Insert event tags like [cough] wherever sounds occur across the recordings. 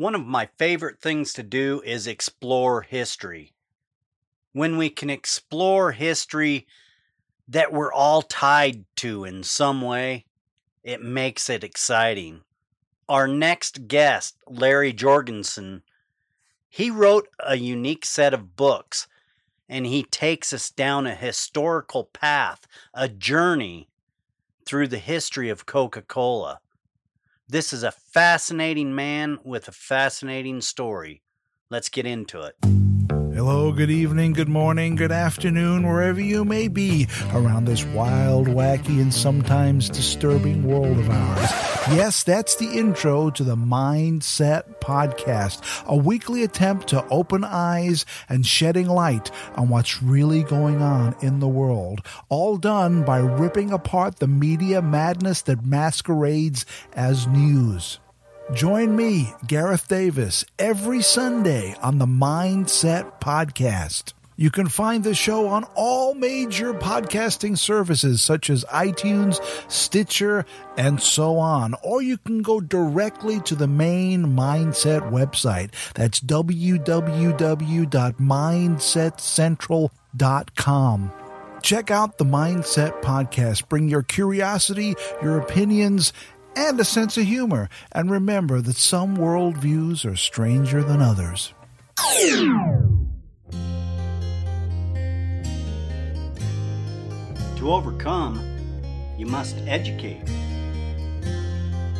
One of my favorite things to do is explore history. When we can explore history that we're all tied to in some way, it makes it exciting. Our next guest, Larry Jorgensen, he wrote a unique set of books and he takes us down a historical path, a journey through the history of Coca Cola. This is a fascinating man with a fascinating story. Let's get into it. Hello, good evening, good morning, good afternoon, wherever you may be around this wild, wacky, and sometimes disturbing world of ours. Yes, that's the intro to the Mindset Podcast, a weekly attempt to open eyes and shedding light on what's really going on in the world, all done by ripping apart the media madness that masquerades as news. Join me, Gareth Davis, every Sunday on the Mindset Podcast. You can find the show on all major podcasting services such as iTunes, Stitcher, and so on. Or you can go directly to the main Mindset website. That's www.mindsetcentral.com. Check out the Mindset Podcast. Bring your curiosity, your opinions, and a sense of humor. And remember that some worldviews are stranger than others. To overcome, you must educate.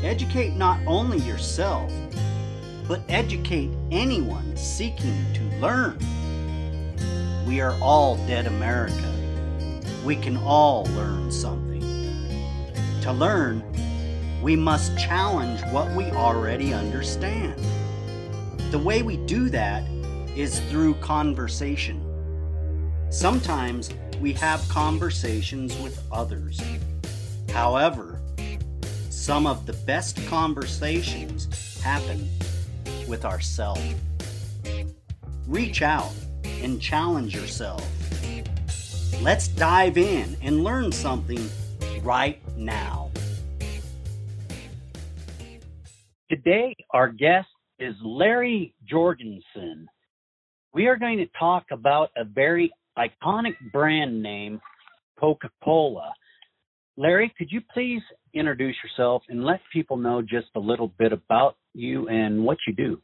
Educate not only yourself, but educate anyone seeking to learn. We are all dead America. We can all learn something. To learn, we must challenge what we already understand. The way we do that is through conversation. Sometimes we have conversations with others. However, some of the best conversations happen with ourselves. Reach out and challenge yourself. Let's dive in and learn something right now. Today, our guest is Larry Jorgensen. We are going to talk about a very iconic brand name, Coca Cola. Larry, could you please introduce yourself and let people know just a little bit about you and what you do?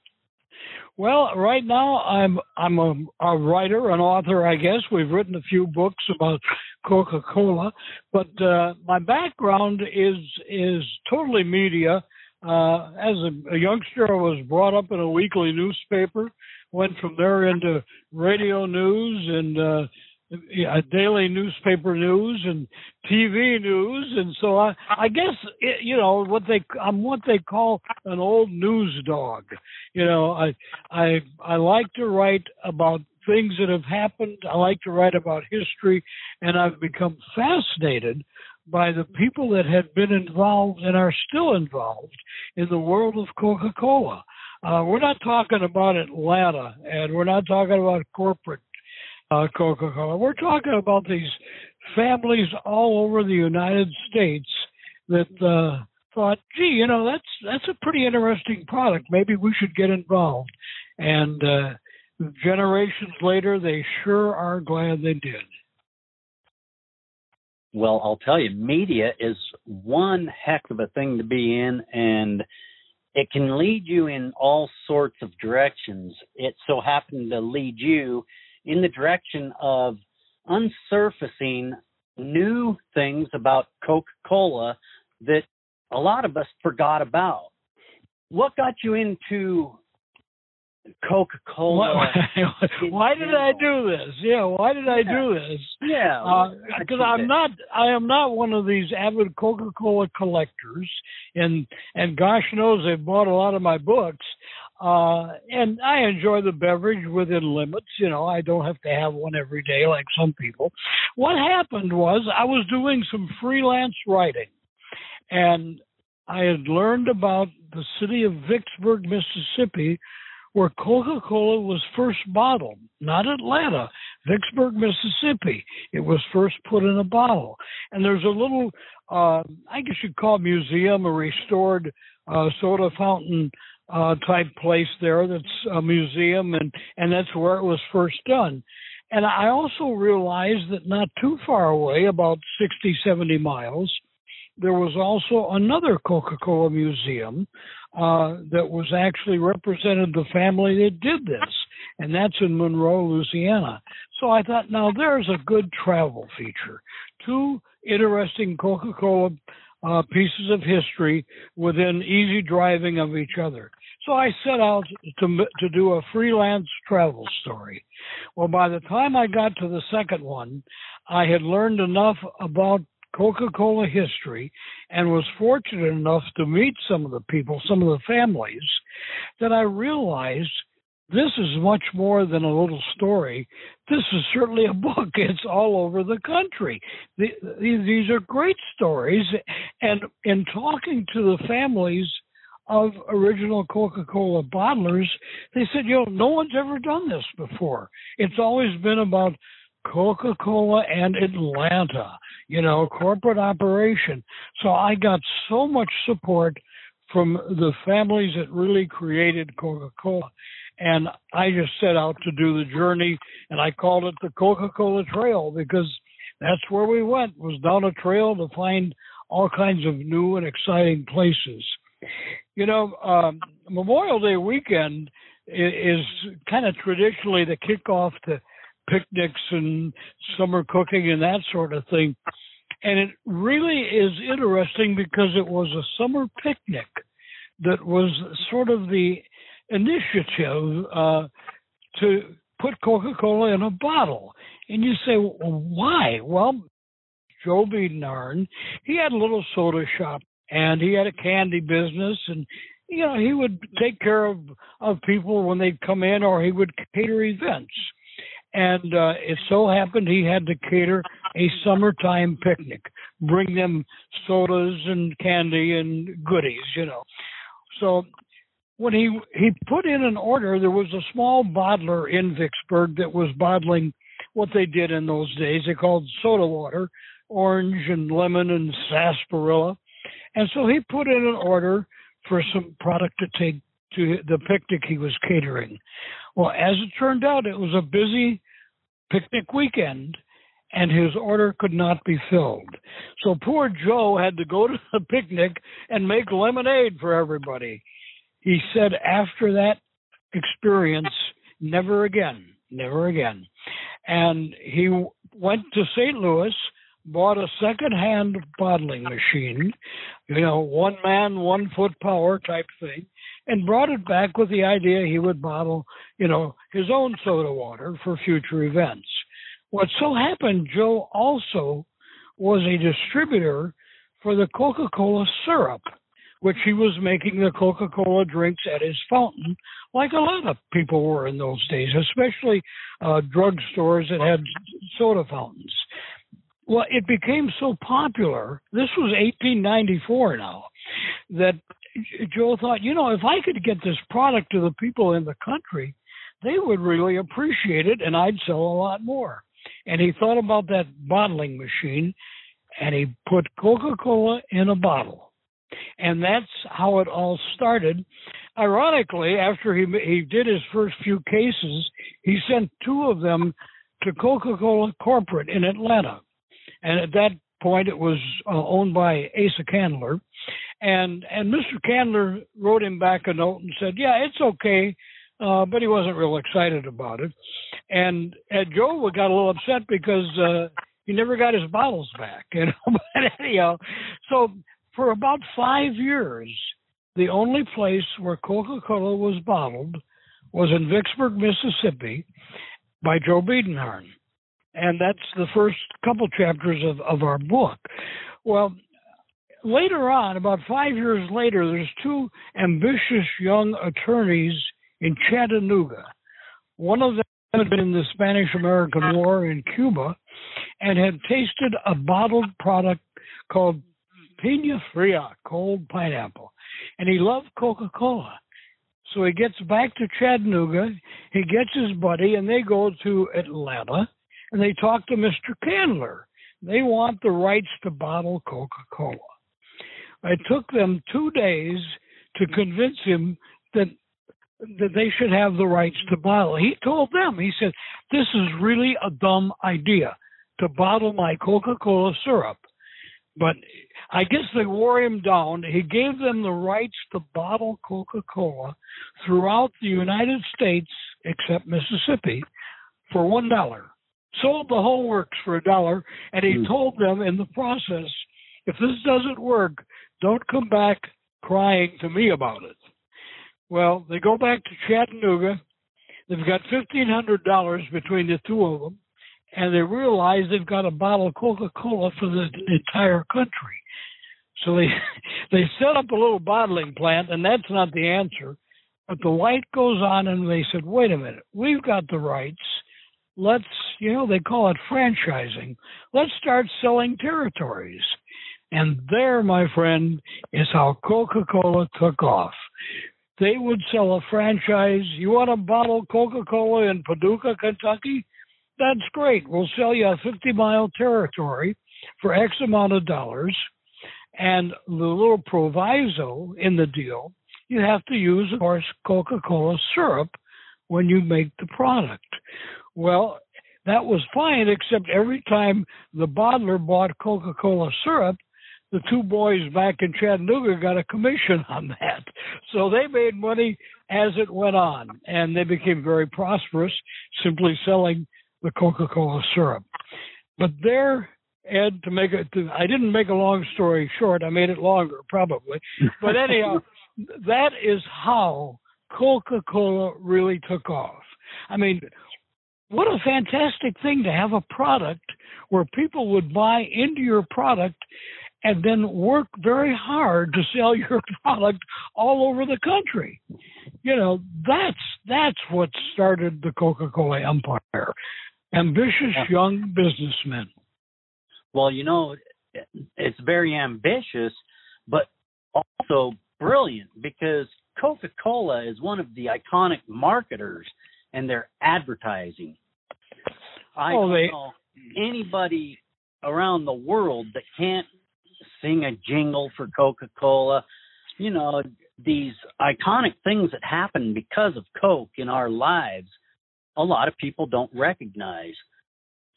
Well, right now I'm I'm a, a writer, an author, I guess. We've written a few books about Coca-Cola, but uh, my background is is totally media. Uh, as a, a youngster, I was brought up in a weekly newspaper. Went from there into radio news and uh, daily newspaper news and TV news, and so I, I guess it, you know what they I'm what they call an old news dog. You know, I I I like to write about things that have happened. I like to write about history, and I've become fascinated by the people that had been involved and are still involved in the world of Coca Cola. Uh, we're not talking about Atlanta and we're not talking about corporate uh, Coca Cola. We're talking about these families all over the United States that uh, thought, gee, you know, that's that's a pretty interesting product. Maybe we should get involved. And uh, generations later, they sure are glad they did. Well, I'll tell you, media is one heck of a thing to be in, and it can lead you in all sorts of directions. It so happened to lead you in the direction of unsurfacing new things about Coca Cola that a lot of us forgot about. What got you into Coca Cola. [laughs] why did I do this? Yeah, why did I do this? Yeah, because uh, I'm not. I am not one of these avid Coca Cola collectors, and and gosh knows they've bought a lot of my books. Uh, and I enjoy the beverage within limits. You know, I don't have to have one every day like some people. What happened was I was doing some freelance writing, and I had learned about the city of Vicksburg, Mississippi, where Coca Cola was first bottled, not Atlanta, Vicksburg, Mississippi. It was first put in a bottle. And there's a little, uh, I guess you'd call it museum, a restored uh, soda fountain uh, type place there that's a museum, and, and that's where it was first done. And I also realized that not too far away, about 60, 70 miles, there was also another Coca Cola museum uh, that was actually represented the family that did this, and that's in Monroe, Louisiana. So I thought, now there's a good travel feature. Two interesting Coca Cola uh, pieces of history within easy driving of each other. So I set out to to do a freelance travel story. Well, by the time I got to the second one, I had learned enough about Coca-Cola history and was fortunate enough to meet some of the people, some of the families, that I realized this is much more than a little story. This is certainly a [laughs] book. It's all over the country. These are great stories. And in talking to the families of original Coca Cola bottlers, they said, you know, no one's ever done this before. It's always been about Coca Cola and Atlanta, you know, corporate operation. So I got so much support from the families that really created Coca Cola. And I just set out to do the journey, and I called it the Coca Cola Trail because that's where we went, was down a trail to find all kinds of new and exciting places. You know, um, Memorial Day weekend is, is kind of traditionally the kickoff to picnics and summer cooking and that sort of thing. And it really is interesting because it was a summer picnic that was sort of the initiative uh, to put Coca Cola in a bottle. And you say, well, why? Well, Joe Biedenharn, he had a little soda shop and he had a candy business and you know he would take care of of people when they'd come in or he would cater events and uh, it so happened he had to cater a summertime picnic bring them sodas and candy and goodies you know so when he he put in an order, there was a small bottler in Vicksburg that was bottling what they did in those days. They called soda water, orange and lemon and sarsaparilla, and so he put in an order for some product to take to the picnic he was catering. Well, as it turned out, it was a busy picnic weekend, and his order could not be filled. So poor Joe had to go [laughs] to the picnic and make lemonade for everybody he said after that experience, never again, never again. And he went to St. Louis, bought a second-hand bottling machine, you know, one man, one foot power type thing, and brought it back with the idea he would bottle, you know, his own soda water for future events. What so happened, Joe also was a distributor for the Coca-Cola syrup which he was making the Coca Cola drinks at his fountain, like a lot of people were in those days, especially uh, drugstores that had soda fountains. Well, it became so popular, this was 1894 now, that Joe thought, you know, if I could get this product to the people in the country, they would really appreciate it and I'd sell a lot more. And he thought about that bottling machine and he put Coca Cola in a bottle and that's how it all started. Ironically, after he he did his first few cases, he sent two of them to Coca-Cola corporate in Atlanta, and at that point it was uh, owned by Asa Candler, and and Mr. Candler wrote him back a note and said, "Yeah, it's okay." Uh, but he wasn't real excited about it, and Ed Joe got a little upset because uh, he never got his bottles back, [laughs] you know. but anyhow, so for about five years, the only place where Coca Cola was bottled was in Vicksburg, Mississippi, by Joe Biedenharn. And that's the first couple chapters of, of our book. Well, later on, about five years later, there's two ambitious young attorneys in Chattanooga. One of them had been in the Spanish American uh. War in Cuba and had tasted a bottled product called Pina Fria, cold pineapple. And he loved Coca Cola. So he gets back to Chattanooga, he gets his buddy, and they go to Atlanta and they talk to Mr. Candler. They want the rights to bottle Coca Cola. It took them two days to convince him that that they should have the rights to bottle. He told them, he said, "This is really a dumb idea to bottle my Coca-Cola syrup." But I guess they wore him down. He gave them the rights to bottle Coca Cola throughout the United States, except Mississippi, for one dollar. Sold the whole works for a dollar, and he mm. told them in the process, if this doesn't work, don't come back crying to me about it. Well, they go back to Chattanooga. They've got fifteen hundred dollars between the two of them, and they realize they've got a bottle of Coca-Cola for the entire country. So they [laughs] they set up a little bottling plant, and that's not the answer. But the light goes on, and they said, "Wait a minute, we've got the rights. Let's, you know, they call it franchising. Let's start selling territories." And there, my friend, is how Coca-Cola took off. They would sell a franchise. You want to bottle Coca-Cola in Paducah, Kentucky? That's great. We'll sell you a 50 mile territory for X amount of dollars and the little proviso in the deal, you have to use, of course, Coca Cola syrup when you make the product. Well, that was fine, except every time the bottler bought Coca Cola syrup, the two boys back in Chattanooga got a commission on that. So they made money as it went on, and they became very prosperous simply selling the Coca Cola syrup. But there Ed, to make it, to, I didn't make a long story short. I made it longer, probably. But anyhow, [laughs] that is how Coca Cola really took off. I mean, what a fantastic thing to have a product where people would buy into your product and then work very hard to sell [laughs] your product all over the country. You know, that's that's what started the Coca-Cola empire. Ambitious young businessmen. Well, you know, it's very ambitious, but also brilliant because Coca Cola is one of the iconic marketers and their advertising. I oh, they... know anybody around the world that can't sing a jingle for Coca Cola. You know, these iconic things that happen because of Coke in our lives, a lot of people don't recognize.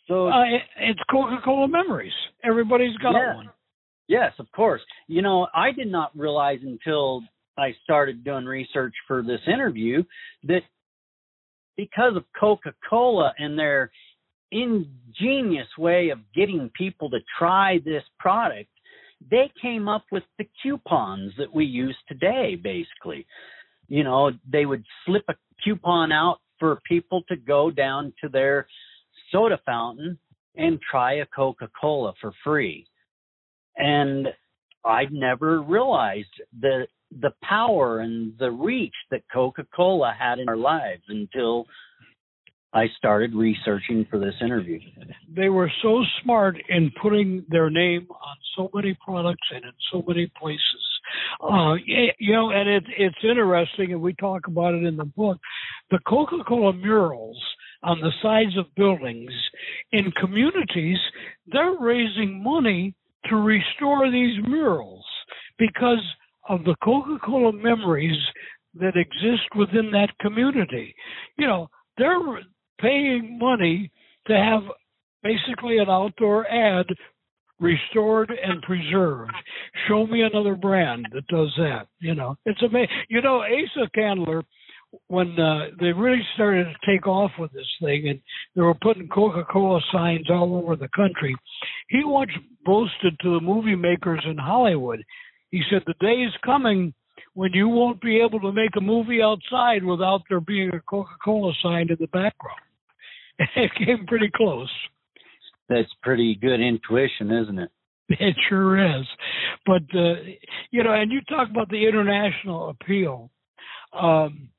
So uh, it, it's Coca-Cola memories. Everybody's got yeah. one. Yes, of course. You know, I did not realize until I started doing research for this interview that because of Coca-Cola and their ingenious way of getting people to try this product, they came up with the coupons that we use today, basically. You know, they would slip a coupon out for people to go down to their soda fountain and try a Coca Cola for free. And I'd never realized the the power and the reach that Coca Cola had in our lives until I started researching for this interview. They were so smart in putting their name on so many products and in so many places. Uh, you know, and it, it's interesting, and we talk about it in the book. The Coca Cola murals on the sides of buildings in communities, they're raising money to restore these murals because of the Coca Cola memories that exist within that community. You know, they're paying money to have basically an outdoor ad restored and preserved. Show me another brand that does that. You know, it's amazing. You know, Asa Candler when uh, they really started to take off with this thing, and they were putting Coca-Cola signs all over the country, he once boasted to the movie makers in Hollywood. He said, "The day is coming when you won't be able to make a movie outside without there being a Coca-Cola sign in the background." [laughs] it came pretty close. That's pretty good intuition, isn't it? It sure is. But uh, you know, and you talk about the international appeal. Um,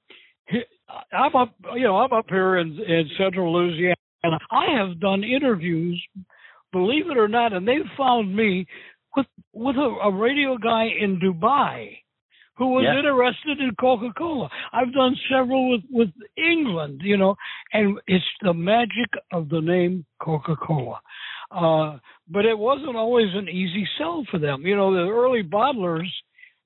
I'm up, you know, I'm up here in, in central Louisiana. I have done interviews, believe it or not, and they've found me with with a, a radio guy in Dubai who was yeah. interested in Coca-Cola. I've done several with with England, you know, and it's the magic of the name Coca-Cola. Uh, but it wasn't always an easy sell for them. You know, the early bottlers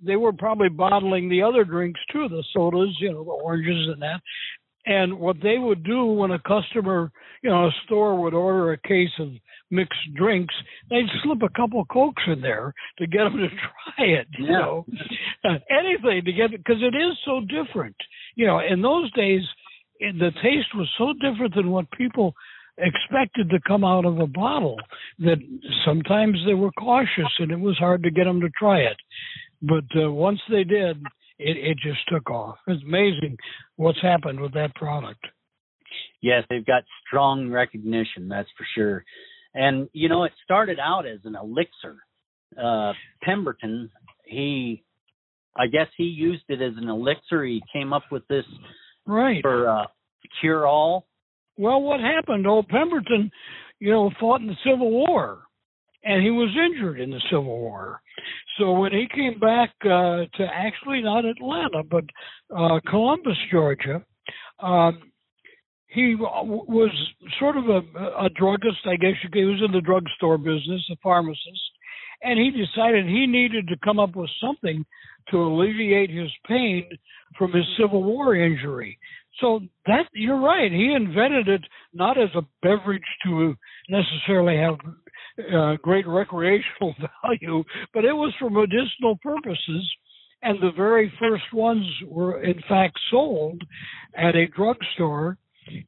they were probably bottling the other drinks too, the sodas, you know, the oranges and that. And what they would do when a customer, you know, a store would order a case of mixed drinks, they'd slip a couple of cokes in there to get them to [laughs] try it. You Yeah. know, uh, anything to get because it is so different. You know, in those days, it, the taste was so different than what people expected to come out of a bottle that sometimes they were cautious and it was hard to get them to try it. But uh, once they did, it, it just took off. It's amazing what's happened with that product. Yes, they've got strong recognition, that's for sure. And you know, it started out as an elixir. Uh, Pemberton, he, I guess he used it as an elixir. He came up with this Right. for uh, cure all. Well, what happened? Old Pemberton, you know, fought in the Civil War, and he was injured in the Civil War. So when he came back uh, to actually not Atlanta, but uh, Columbus, Georgia, um, he w- was sort of a, a druggist, I guess you could. He was in the drugstore business, a pharmacist, and he decided he needed to come up with something to alleviate his pain from his Civil War injury. So that you're right. He invented it not as a beverage to necessarily have uh, great recreational [laughs] value, but it was for medicinal purposes. And the very first ones were, in fact, sold at a drugstore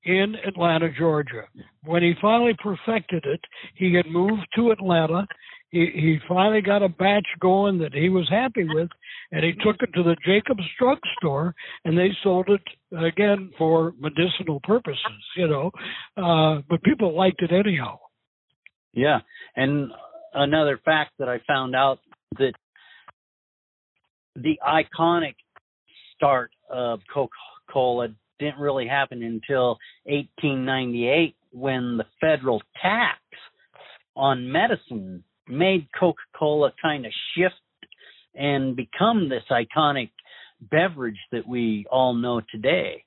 in Atlanta, Georgia. When he finally perfected it, he had moved to Atlanta. He, he finally got a batch going that he was happy with, and he took it to the Jacobs drugstore, and they sold it again for medicinal purposes, you know. Uh, but people liked it anyhow. Yeah, and another fact that I found out that the iconic start of Coca-Cola didn't really happen until 1898 when the federal tax on medicine made Coca-Cola kind of shift and become this iconic beverage that we all know today.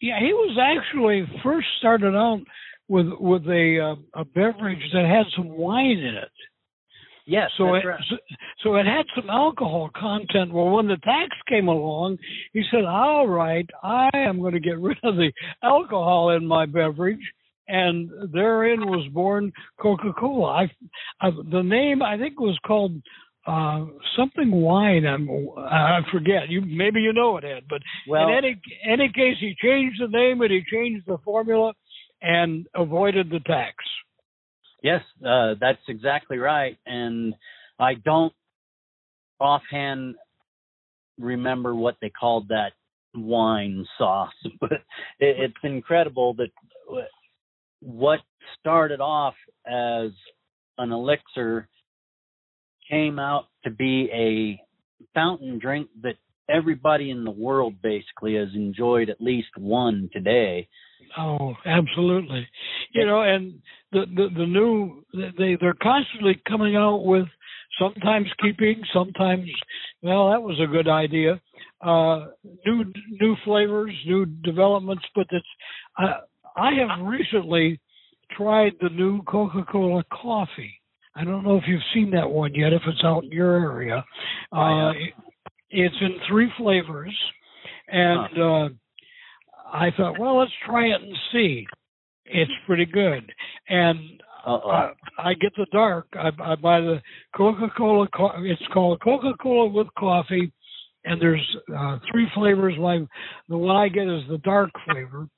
Yeah, he was actually first started out with with a uh, a beverage that had some wine in it. Yes, So it right. so, so it had some alcohol content. Well, when the tax came along, he said, "All right, I am going to get rid of the alcohol in my beverage." And therein was born Coca-Cola. I, I the name I think was called uh, something wine. I'm, I forget. You maybe you know it, Ed. But well, in any any case, he changed the name and he changed the formula and avoided the tax. Yes, uh, that's exactly right. And I don't offhand remember what they called that wine sauce, [laughs] but it, it's incredible that what started off as an elixir came out to be a fountain drink that everybody in the world basically has enjoyed at least one today. Oh, absolutely. You know, and the the, the new they they're constantly coming out with sometimes keeping, sometimes well, that was a good idea. Uh, new new flavors, new developments, but it's I I have recently tried the new Coca-Cola coffee. I don't know if you've seen that one yet. If it's out in your area, uh, it, it's in three flavors, and uh, I thought, well, let's try it and see. It's pretty good, and Uh-oh. I, I get the dark. I, I buy the Coca-Cola. Co- It's called Coca-Cola with coffee, and there's uh, three flavors. My the one I get is the dark flavor.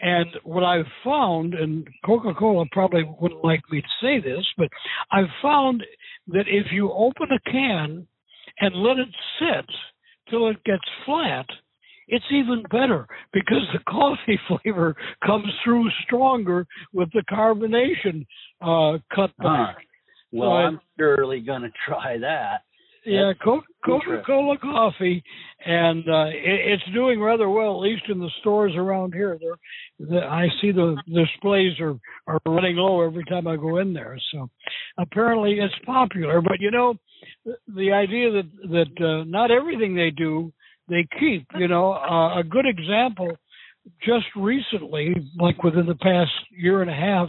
And what I've found, and Coca-Cola probably wouldn't like me to say this, but I've found that if you open a can and let it sit till it gets flat, it's even better because the coffee [laughs] flavor comes through stronger with the carbonation uh, cut back. well, so I'm surely going to try that. Yeah, Co- Coca-Cola coffee, and uh, it, it's doing rather well, at least in the stores around here. There, the, I see the displays are are running low every time I go in there. So apparently it's popular. But you know, the, the idea that that uh, not everything they do they keep. You know, uh, a good example just recently, like within the past year and a half,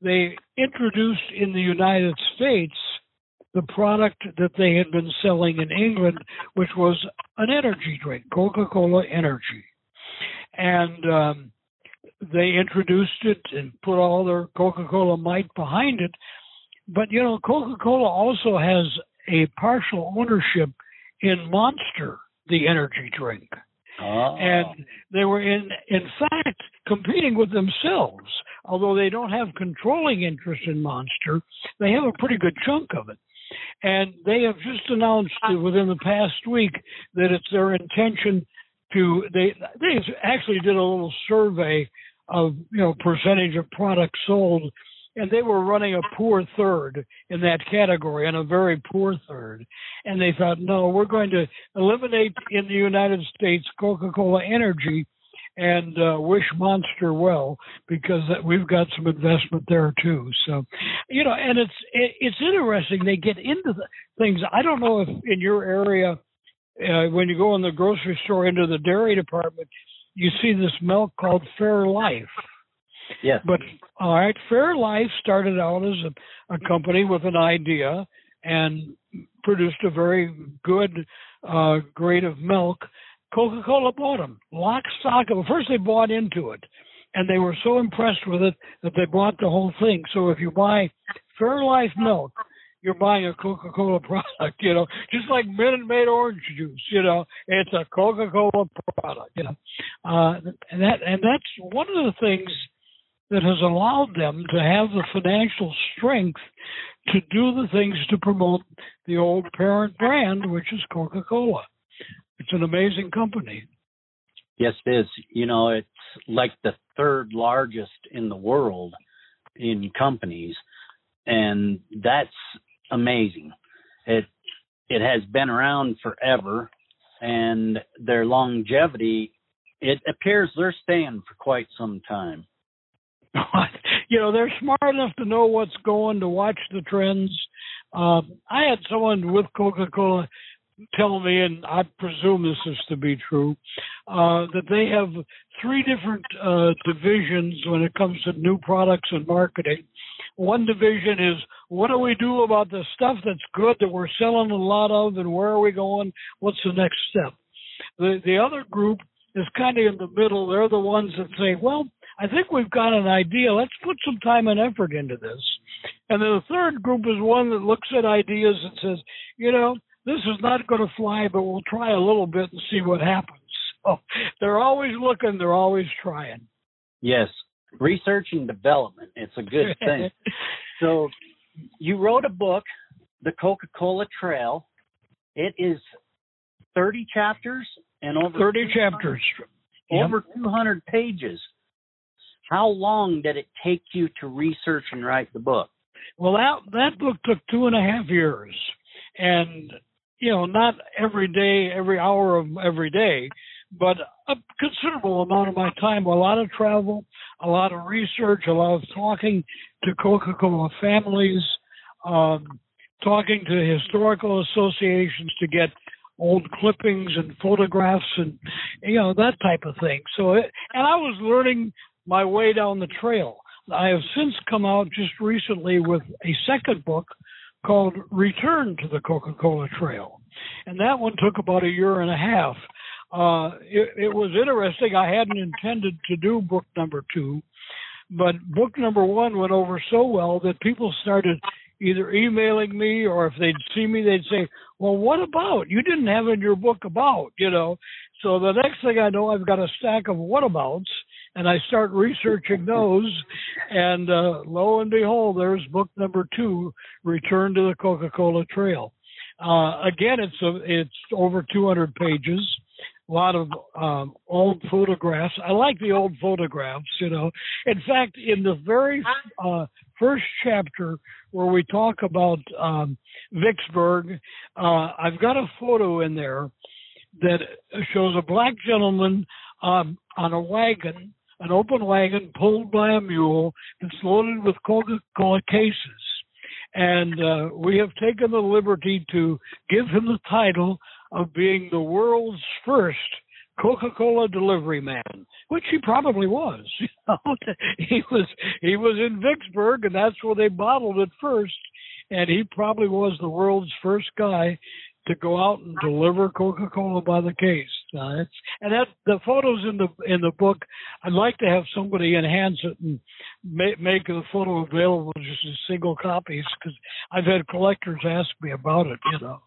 they introduced in the United States the product that they had been selling in England, which was an energy drink, Coca Cola Energy. And um, they introduced it and put all their Coca Cola might behind it. But, you know, Coca Cola also has a partial ownership in Monster, the energy drink. Oh. And they were in in fact competing with themselves. Although they don't have controlling interest in Monster, they have a pretty good chunk of it. And they have just announced within the past week that it's their intention to they they actually did a little survey of you know percentage of products sold and they were running a poor third in that category and a very poor third. And they thought, no, we're going to eliminate in the United States Coca Cola Energy and uh, wish Monster well because we've got some investment there too. So, you know, and it's it's interesting. They get into the things. I don't know if in your area, uh, when you go in the grocery store into the dairy department, you see this milk called Fairlife. Yes. But all right, Fairlife started out as a, a company with an idea and produced a very good uh, grade of milk. Coca Cola bought them, lock, stock. Well, first they bought into it, and they were so impressed with it that they bought the whole thing. So if you buy Fairlife milk, you're buying a Coca Cola [laughs] product, you know, just like Minute Maid orange juice, you know, it's a Coca Cola product, you know, uh, and that and that's one of the things that has allowed them to have the financial strength to do the things to promote the old parent brand, which is Coca Cola. It's an amazing company. Yes, it is. You know, it's like the third largest in the world in companies, and that's amazing. It it has been around forever, and their longevity. It appears they're staying for quite some time. [laughs] you know, they're smart enough to know what's going to watch the trends. Um, I had someone with Coca Cola tell me, and I presume this is to be true, uh, that they have three different uh, divisions when it comes to new products and marketing. One division is what do we do about the stuff that's good that we're selling a lot of, and where are we going? What's the next step? The the other group is kind of in the middle. They're the ones that say, well, I think we've got an idea. Let's put some time and effort into this. And then the third group is one that looks at ideas and says, you know, this is not going to fly, but we'll try a little bit and see what happens. So they're always looking, they're always trying. Yes, research and development. It's a good thing. [laughs] so you wrote a book, The Coca Cola Trail. It is 30 chapters and over 30 chapters. Over yep. 200 pages. How long did it take you to research and write the book? Well, that that book took two and a half years, and you know, not every day, every hour of every day, but a considerable amount of my time. A lot of travel, a lot of research, a lot of talking to Coca-Cola families, um, talking to historical associations to get old clippings and photographs and you know that type of thing. So, it, and I was learning my way down the trail. I have since come out just recently with a second book called Return to the Coca Cola Trail. And that one took about a year and a half. Uh, it, it was interesting. I hadn't intended to do book number two, but book number one went over so well that people started either emailing me or if they'd see me, they'd say, Well, what about? You didn't have in your book about, you know. So the next thing I know, I've got a stack of whatabouts and I start researching those, and uh, lo and behold, there's book number two, Return to the Coca-Cola Trail. Uh, again, it's a, it's over 200 pages, a lot of um, old photographs. I like the old photographs, you know. In fact, in the very uh, first chapter where we talk about um, Vicksburg, uh, I've got a photo in there that shows a black gentleman um, on a wagon an open wagon pulled by a mule that's loaded with Coca-Cola cases. And uh, we have taken the liberty to give him the title of being the world's first Coca-Cola delivery man, which he probably was. [laughs] he was he was in Vicksburg, and that's where they bottled it first. and he probably was the world's first guy to go out and deliver Coca-Cola by the case. Uh, and that the photos in the in the book, I'd like to have somebody enhance it and make, make the photo available just as single copies because I've had collectors ask me about it. You know,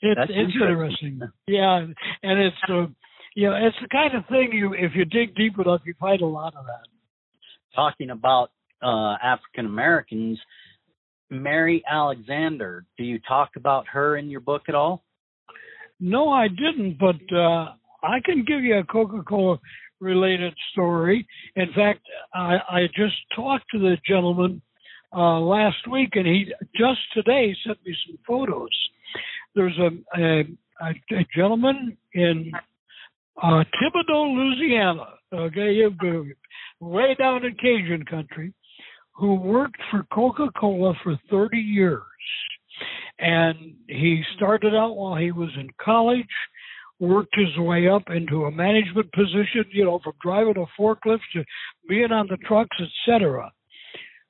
it's That's it's interesting. interesting. Yeah, and it's uh, you know it's the kind of thing you if you dig deep enough you find a lot of that. Talking about uh, African Americans, Mary Alexander. Do you talk about her in your book at all? No, I didn't, but uh, I can give you a Coca-Cola related story. In fact, I, I just talked to the gentleman uh, last week, and he just today sent me some photos. There's a a, a, gentleman in uh, Thibodaux, Louisiana. Okay, way down in Cajun country, who worked for Coca-Cola for 30 years, and he started out while he was in college worked his way up into a management position, you know, from driving a forklift to being on the trucks, etc.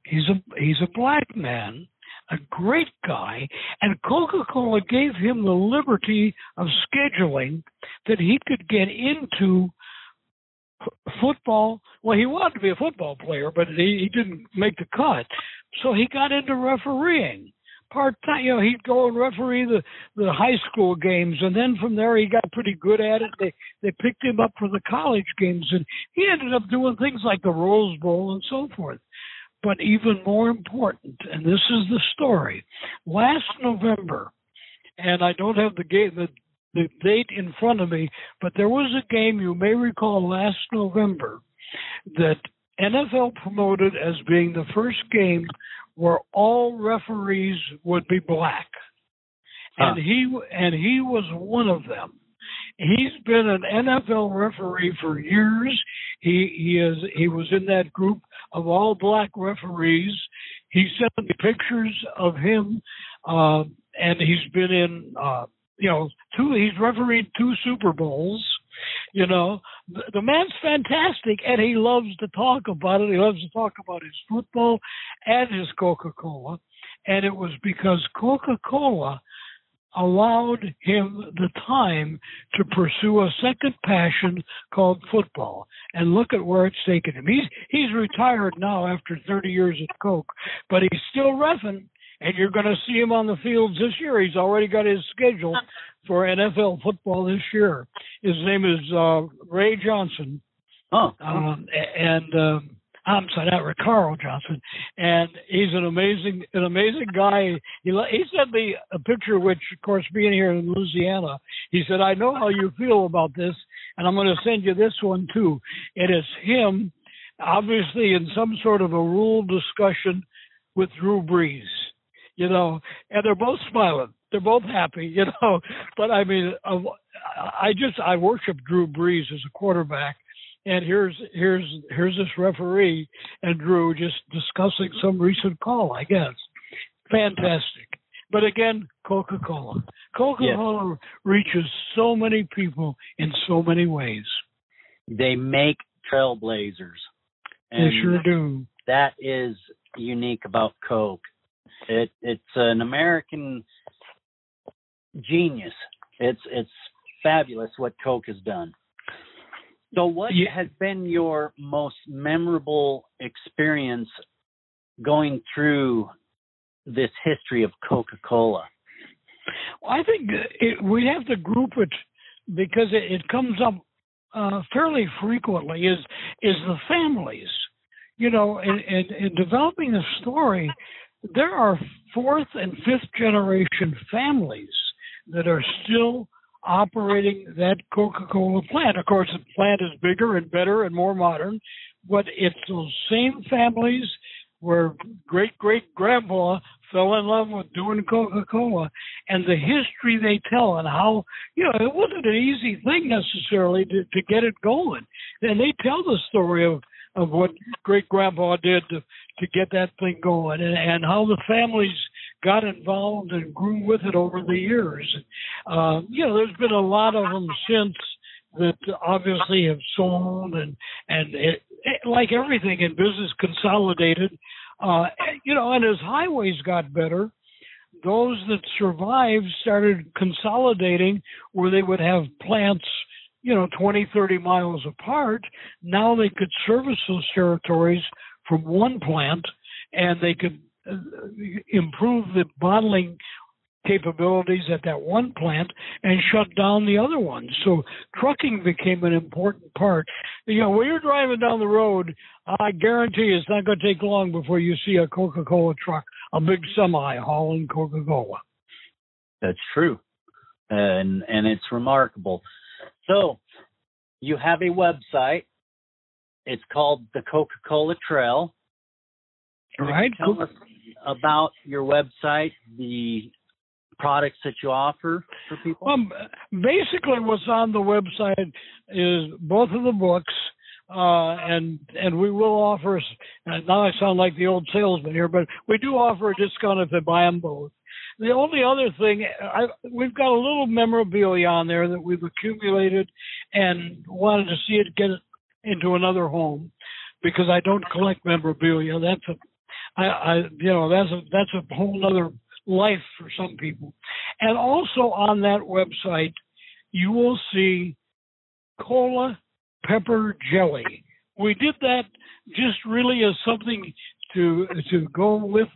He's a he's a black man, a great guy, and Coca-Cola gave him the liberty of scheduling that he could get into football. Well, he wanted to be a football player, but he, he didn't make the cut, so he got into refereeing part time. You know, he'd go and referee the the high school games, and then from there he got pretty good at it. They they picked him up for the college games, and he ended up doing things like the Rose Bowl and so forth. But even more important, and this is the story. Last November, and I don't have the game the the date in front of me, but there was a game you may recall last November that NFL promoted as being the first game where all referees would be black, and Huh. he and he was one of them. He's been an NFL referee for years. He he is he was in that group of all black referees. He sent me pictures of him, uh, and he's been in uh, you know two. He's refereed two Super Bowls. You know, the, the man's fantastic, and he loves to talk about it. He loves to talk about his football and his Coca Cola. And it was because Coca Cola allowed him the time to pursue a second passion called football. And look at where it's taken him. He's he's retired now after 30 years at Coke, but he's still reffing. And you're going to see him on the fields this year. He's already got his schedule for NFL football this year. His name is uh, Ray Johnson Oh, um, and um, I'm sorry, not Ricardo Johnson, and he's an amazing, an amazing guy. He he sent me a picture, which of course, being here in Louisiana, he said, "I know how you feel about this, and I'm going to send you this one too." It is him, obviously in some sort of a rule discussion with Drew Brees, you know, and they're both smiling. They're both happy, [laughs] you know. But I mean, I just I worship Drew Brees as a quarterback and here's here's here's this referee and Drew just discussing some recent call, I guess. Fantastic. But again, Coca Cola. Coca Cola reaches so many people in so many ways. they make trailblazers. They And sure do. that is unique about Coke. It it's an American genius. It's it's fabulous what Coke has done. So what Yeah. has been your most memorable experience going through this history of Coca-Cola? Well, I think it, we have to group it because it, it comes up uh, fairly frequently. Is is the families? You know, in, in, in developing the story, there are fourth and fifth generation families that are still operating that Coca-Cola plant. Of course, the plant is bigger and better and more modern, but it's those same families where great great grandpa fell in love with doing Coca-Cola and the history they tell and how you know it wasn't an easy thing necessarily to, to get it going. And they tell the story of of what great grandpa did to to get that thing going and, and how the families got involved and grew with it over the years. Uh, you know, there's been a lot of them since that obviously have sold and and it, it, like everything in business consolidated. Uh, you know, and as highways got better, those that survived started consolidating where they would have plants you know 20 30 miles apart now they could service those territories from one plant and they could uh, improve the bottling capabilities at that one plant and shut down the other ones. So trucking became an important part. You know, when you're driving down the road, I guarantee it's not going to take long before you see a Coca-Cola truck, a big semi hauling Coca-Cola. That's true. And and it's remarkable. So, you have a website. It's called the Coca-Cola Trail. Right. Tell us about your website, the products that you offer for people? Um, basically, what's on the website is both of the books, uh, and and we will offer. Now I sound like the old salesman here, but we do offer a discount if they buy them both. The only other thing, I, we've got a little memorabilia on there that we've accumulated, and wanted to see it get into another home because I don't collect memorabilia. That's a I, I you know that's a that's a whole other life for some people. And also on that website, you will see cola pepper jelly. We did that just really as something to to go with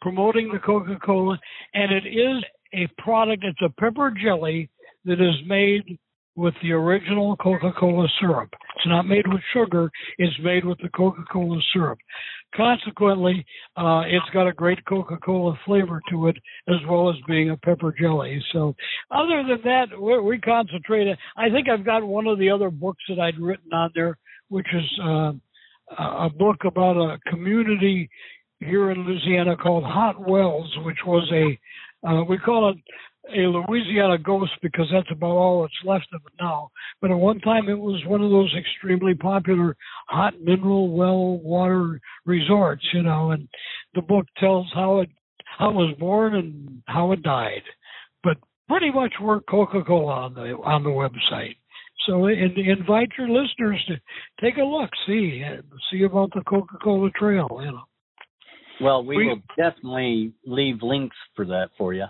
promoting the Coca-Cola, and it is a product. It's a pepper jelly that is made with the original Coca-Cola syrup. It's not made with sugar. It's made with the Coca-Cola syrup. Consequently, uh, it's got a great Coca-Cola flavor to it, as well as being a pepper jelly. So, other than that, we, we concentrate. I think I've got one of the other books that I'd written on there, which is uh, a book about a community here in Louisiana called Hot Wells, which was a uh, we call it a Louisiana ghost because that's about all that's left of it now. But at one time, it was one of those extremely popular hot mineral well water resorts, you know. And the book tells how it how it was born and how it died. But pretty much we're Coca-Cola on the on the website. So in, invite your listeners to take a look, see see about the Coca-Cola Trail, you know. Well, we, we will definitely leave links for that for you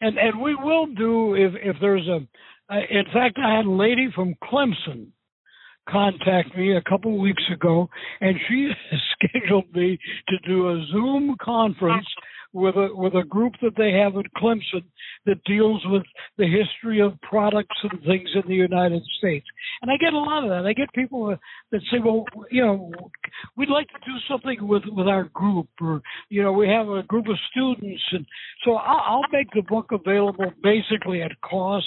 and and we will do if if there's a. Uh, in fact, I had a lady from Clemson contact me a couple of weeks ago, and she [laughs] scheduled me to do a Zoom conference with a with a group that they have at Clemson that deals with the history of products and things in the United States. And I get a lot of that. I get people that say, "Well, you know, we'd like to do something with with our group," or you know, we have a group of students, and so I'll, I'll make the book available basically at cost.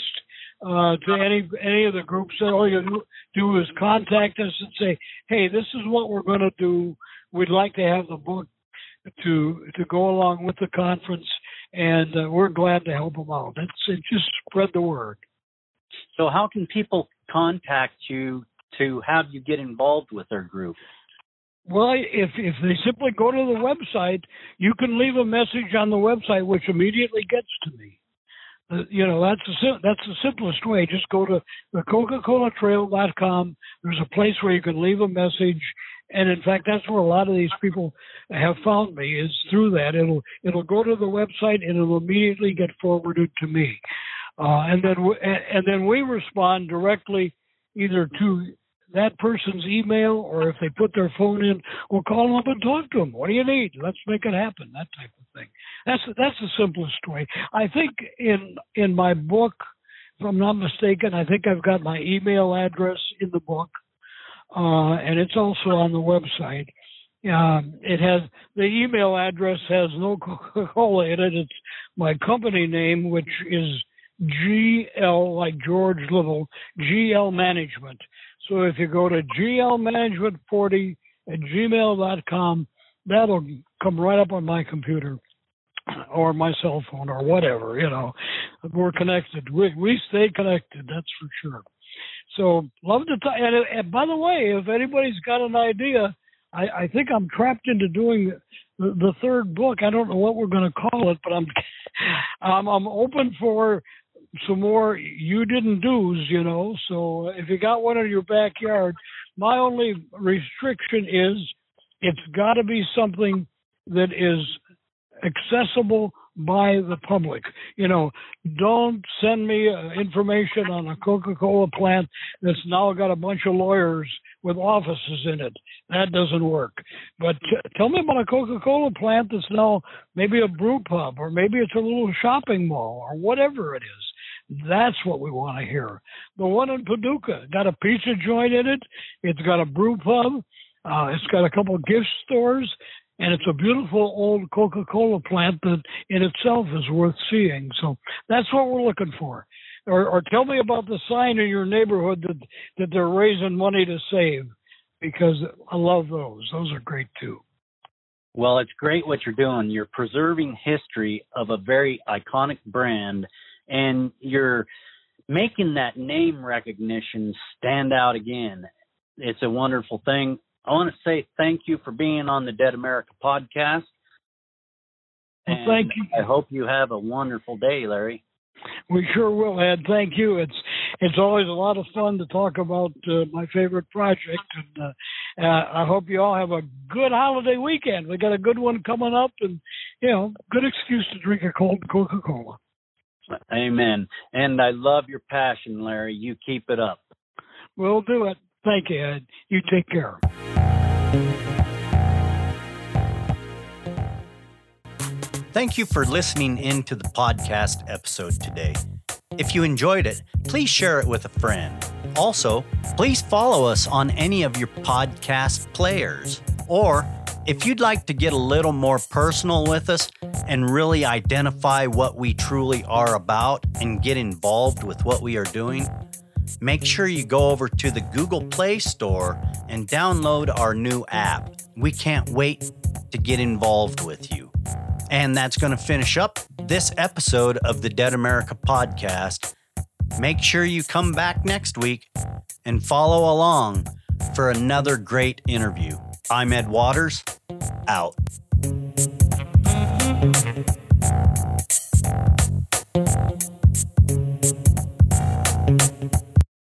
Uh, to any any of the groups, that all you do is contact us and say, "Hey, this is what we're going to do. We'd like to have the book to to go along with the conference, and uh, we're glad to help them out. It's it just spread the word. So, how can people contact you to have you get involved with their group? Well, if if they simply go to the website, you can leave a message on the website, which immediately gets to me. Uh, you know that's the that's the simplest way. Just go to the Coca-Cola Trail.com. There's a place where you can leave a message, and in fact, that's where a lot of these people have found me is through that. It'll it'll go to the website and it'll immediately get forwarded to me, uh, and then we, and then we respond directly either to that person's email or if they put their phone in, we'll call them up and talk to them. What do you need? Let's make it happen. That type of thing. That's that's the simplest way. I think in in my book, if I'm not mistaken, I think I've got my email address in the book uh, and it's also on the website. Um, it has the email address has no Coca-Cola in it. It's my company name, which is GL like George Little GL Management. So if you go to glmanagement40 at gmail.com, that'll come right up on my computer or my cell phone or whatever. You know, we're connected. We we stay connected. That's for sure. So love to talk. And, and by the way, if anybody's got an idea, I, I think I'm trapped into doing the, the third book. I don't know what we're going to call it, but I'm [laughs] um, I'm open for some more you didn't do's, you know. So if you got one in your backyard, my only restriction is it's got to be something that is accessible by the public. You know, don't send me uh, information on a Coca-Cola plant that's now got a bunch of lawyers with offices in it. That doesn't work. But t- tell me about a Coca-Cola plant that's now maybe a brew pub or maybe it's a little shopping mall or whatever it is. That's what we want to hear. The one in Paducah got a pizza joint in it. It's got a brew pub. Uh, it's got a couple of gift stores and it's a beautiful old Coca-Cola plant that in itself is worth seeing. So that's what we're looking for. Or, or tell me about the sign in your neighborhood that that they're raising money to save, because I love those. Those are great too. Well, it's great what you're doing. You're preserving history of a very iconic brand, and you're making that name recognition stand out again. It's a wonderful thing. I want to say thank you for being on the Dead America podcast. Well, thank you. I hope you have a wonderful day, Larry. We sure will, Ed. Thank you. It's it's always a lot of fun to talk about uh, my favorite project, and uh, uh, I hope you all have a good holiday weekend. We got a good one coming up, and you know, good excuse to drink a cold Coca Cola. Amen. And I love your passion, Larry. You keep it up. We'll do it. Thank you, Ed. You take care. Thank you for listening into the podcast episode today. If you enjoyed it, please share it with a friend. Also, please follow us on any of your podcast players. Or, if you'd like to get a little more personal with us and really identify what we truly are about and get involved with what we are doing, make sure you go over to the Google Play Store and download our new app. We can't wait to get involved with you. And that's going to finish up this episode of the Dead America podcast. Make sure you come back next week and follow along for another great interview. I'm Ed Waters, out.